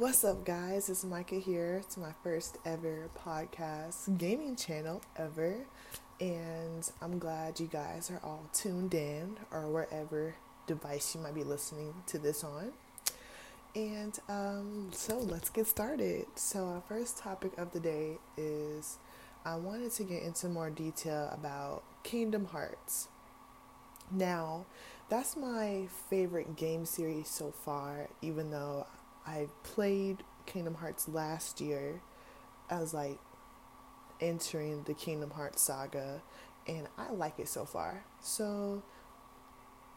What's up, guys? It's Micah here. It's my first ever podcast gaming channel ever. And I'm glad you guys are all tuned in or wherever device you might be listening to this on. And um, so let's get started. So, our first topic of the day is I wanted to get into more detail about Kingdom Hearts. Now, that's my favorite game series so far, even though I played Kingdom Hearts last year. I was like entering the Kingdom Hearts saga, and I like it so far. So,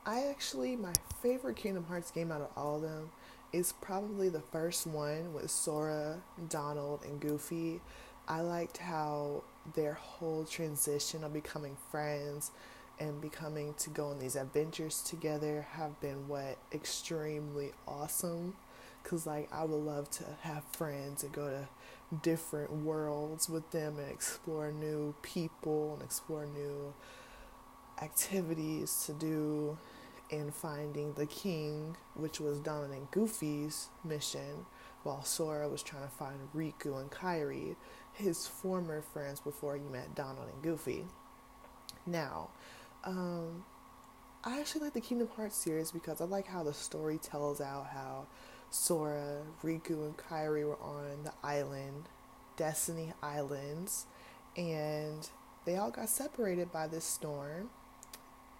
I actually, my favorite Kingdom Hearts game out of all of them is probably the first one with Sora, Donald, and Goofy. I liked how their whole transition of becoming friends and becoming to go on these adventures together have been what extremely awesome because like i would love to have friends and go to different worlds with them and explore new people and explore new activities to do in finding the king which was donald and goofy's mission while sora was trying to find riku and kairi his former friends before he met donald and goofy. Now um, I actually like the Kingdom Hearts series because I like how the story tells out how Sora, Riku, and Kairi were on the island, Destiny Islands, and they all got separated by this storm,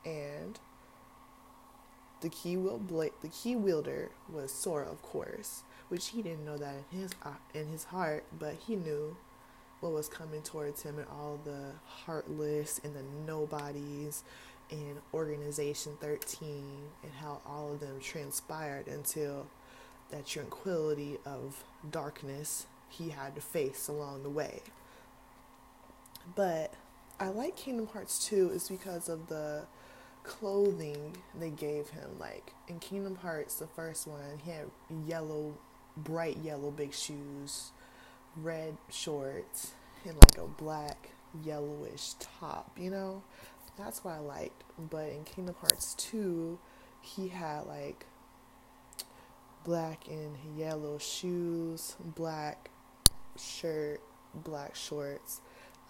and the key wield the key wielder was Sora, of course, which he didn't know that in his uh, in his heart, but he knew what was coming towards him and all the heartless and the nobodies and Organization 13 and how all of them transpired until that tranquility of darkness he had to face along the way. But I like Kingdom Hearts 2 is because of the clothing they gave him. Like in Kingdom Hearts, the first one, he had yellow, bright yellow big shoes red shorts and like a black yellowish top, you know? That's what I liked. But in Kingdom Hearts 2, he had like black and yellow shoes, black shirt, black shorts.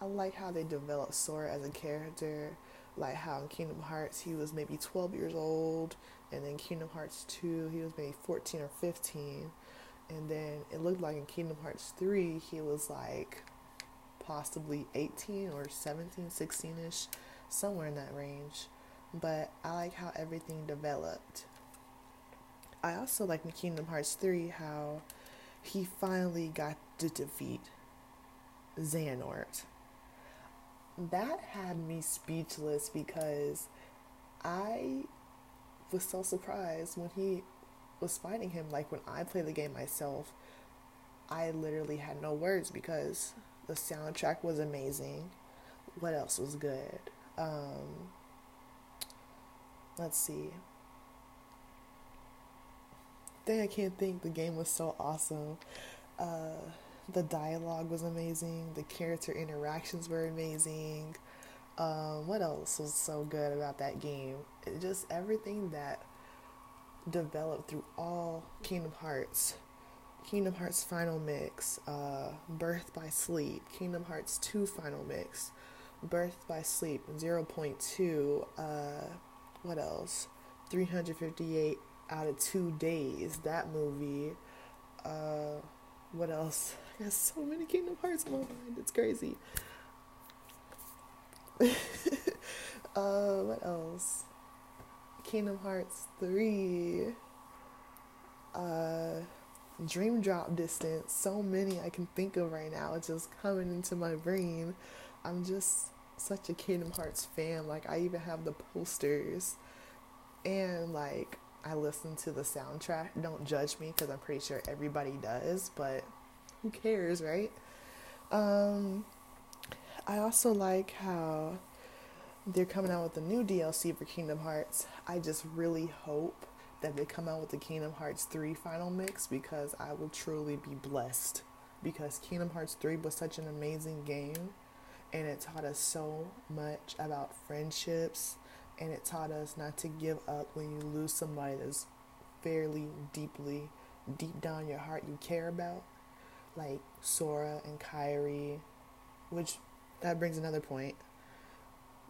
I like how they developed Sora as a character. Like how in Kingdom Hearts he was maybe 12 years old, and then Kingdom Hearts 2 he was maybe 14 or 15 and then it looked like in Kingdom Hearts 3 he was like possibly 18 or 17, 16 ish, somewhere in that range. But I like how everything developed. I also like in Kingdom Hearts 3 how he finally got to defeat Xehanort. That had me speechless because I was so surprised when he was fighting him, like when I play the game myself, I literally had no words because the soundtrack was amazing. What else was good? Um, let's see. Thing I can't think. The game was so awesome. Uh, the dialogue was amazing. The character interactions were amazing. Um, what else was so good about that game? It just everything that developed through all Kingdom Hearts. Kingdom Hearts Final Mix, uh, Birth by Sleep, Kingdom Hearts 2 Final Mix, Birth by Sleep 0.2, uh, what else? 358 out of two days, that movie. Uh, what else? I got so many Kingdom Hearts in my mind, it's crazy. uh, what else? Kingdom Hearts 3, uh, Dream Drop Distance, so many I can think of right now. It's just coming into my brain. I'm just such a Kingdom Hearts fan. Like, I even have the posters. And, like, I listen to the soundtrack. Don't judge me because I'm pretty sure everybody does, but who cares, right? Um, I also like how they're coming out with a new DLC for Kingdom Hearts. I just really hope that they come out with the Kingdom Hearts 3 final mix because I will truly be blessed. Because Kingdom Hearts 3 was such an amazing game and it taught us so much about friendships and it taught us not to give up when you lose somebody that's fairly deeply deep down your heart you care about, like Sora and Kairi, which that brings another point.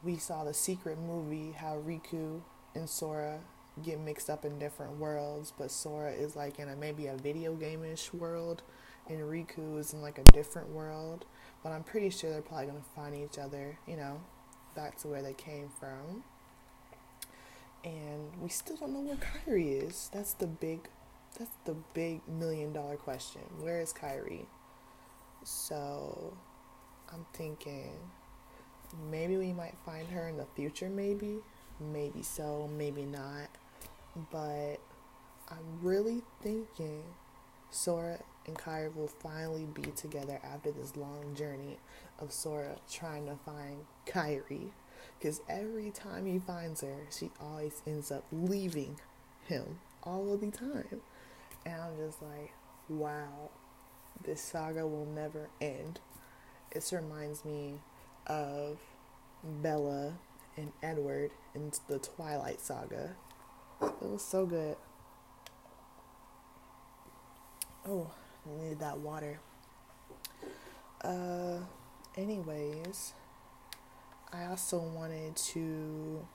We saw the secret movie how Riku and Sora get mixed up in different worlds, but Sora is like in a maybe a video game-ish world, and Riku is in like a different world. But I'm pretty sure they're probably gonna find each other, you know, back to where they came from. And we still don't know where Kairi is. That's the big, that's the big million dollar question. Where is Kairi? So, I'm thinking maybe we might find her in the future. Maybe, maybe so, maybe not but I'm really thinking Sora and Kairi will finally be together after this long journey of Sora trying to find Kairi. Because every time he finds her, she always ends up leaving him all of the time. And I'm just like, wow, this saga will never end. This reminds me of Bella and Edward in the Twilight Saga. It was so good. Oh, I needed that water. Uh, anyways, I also wanted to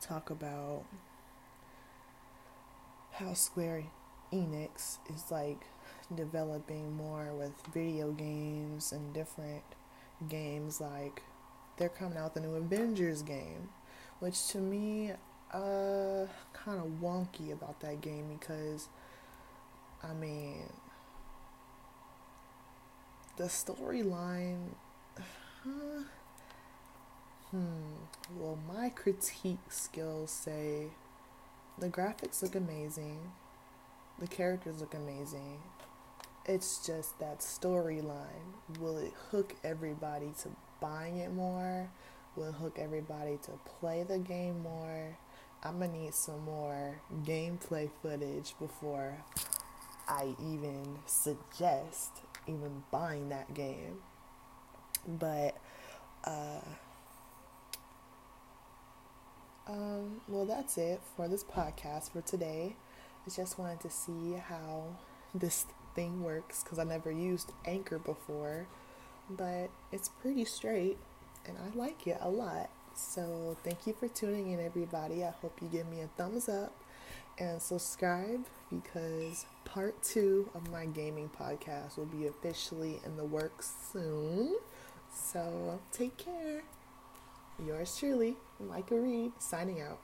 talk about how Square Enix is like developing more with video games and different games. Like, they're coming out a new Avengers game, which to me, uh kind of wonky about that game because I mean the storyline huh, hmm. Well my critique skills say the graphics look amazing the characters look amazing. It's just that storyline. Will it hook everybody to buying it more? Will it hook everybody to play the game more? I'm gonna need some more gameplay footage before I even suggest even buying that game. But, uh, um, well, that's it for this podcast for today. I just wanted to see how this thing works because I never used Anchor before, but it's pretty straight and I like it a lot. So, thank you for tuning in, everybody. I hope you give me a thumbs up and subscribe because part two of my gaming podcast will be officially in the works soon. So, take care. Yours truly, Micah Reed, signing out.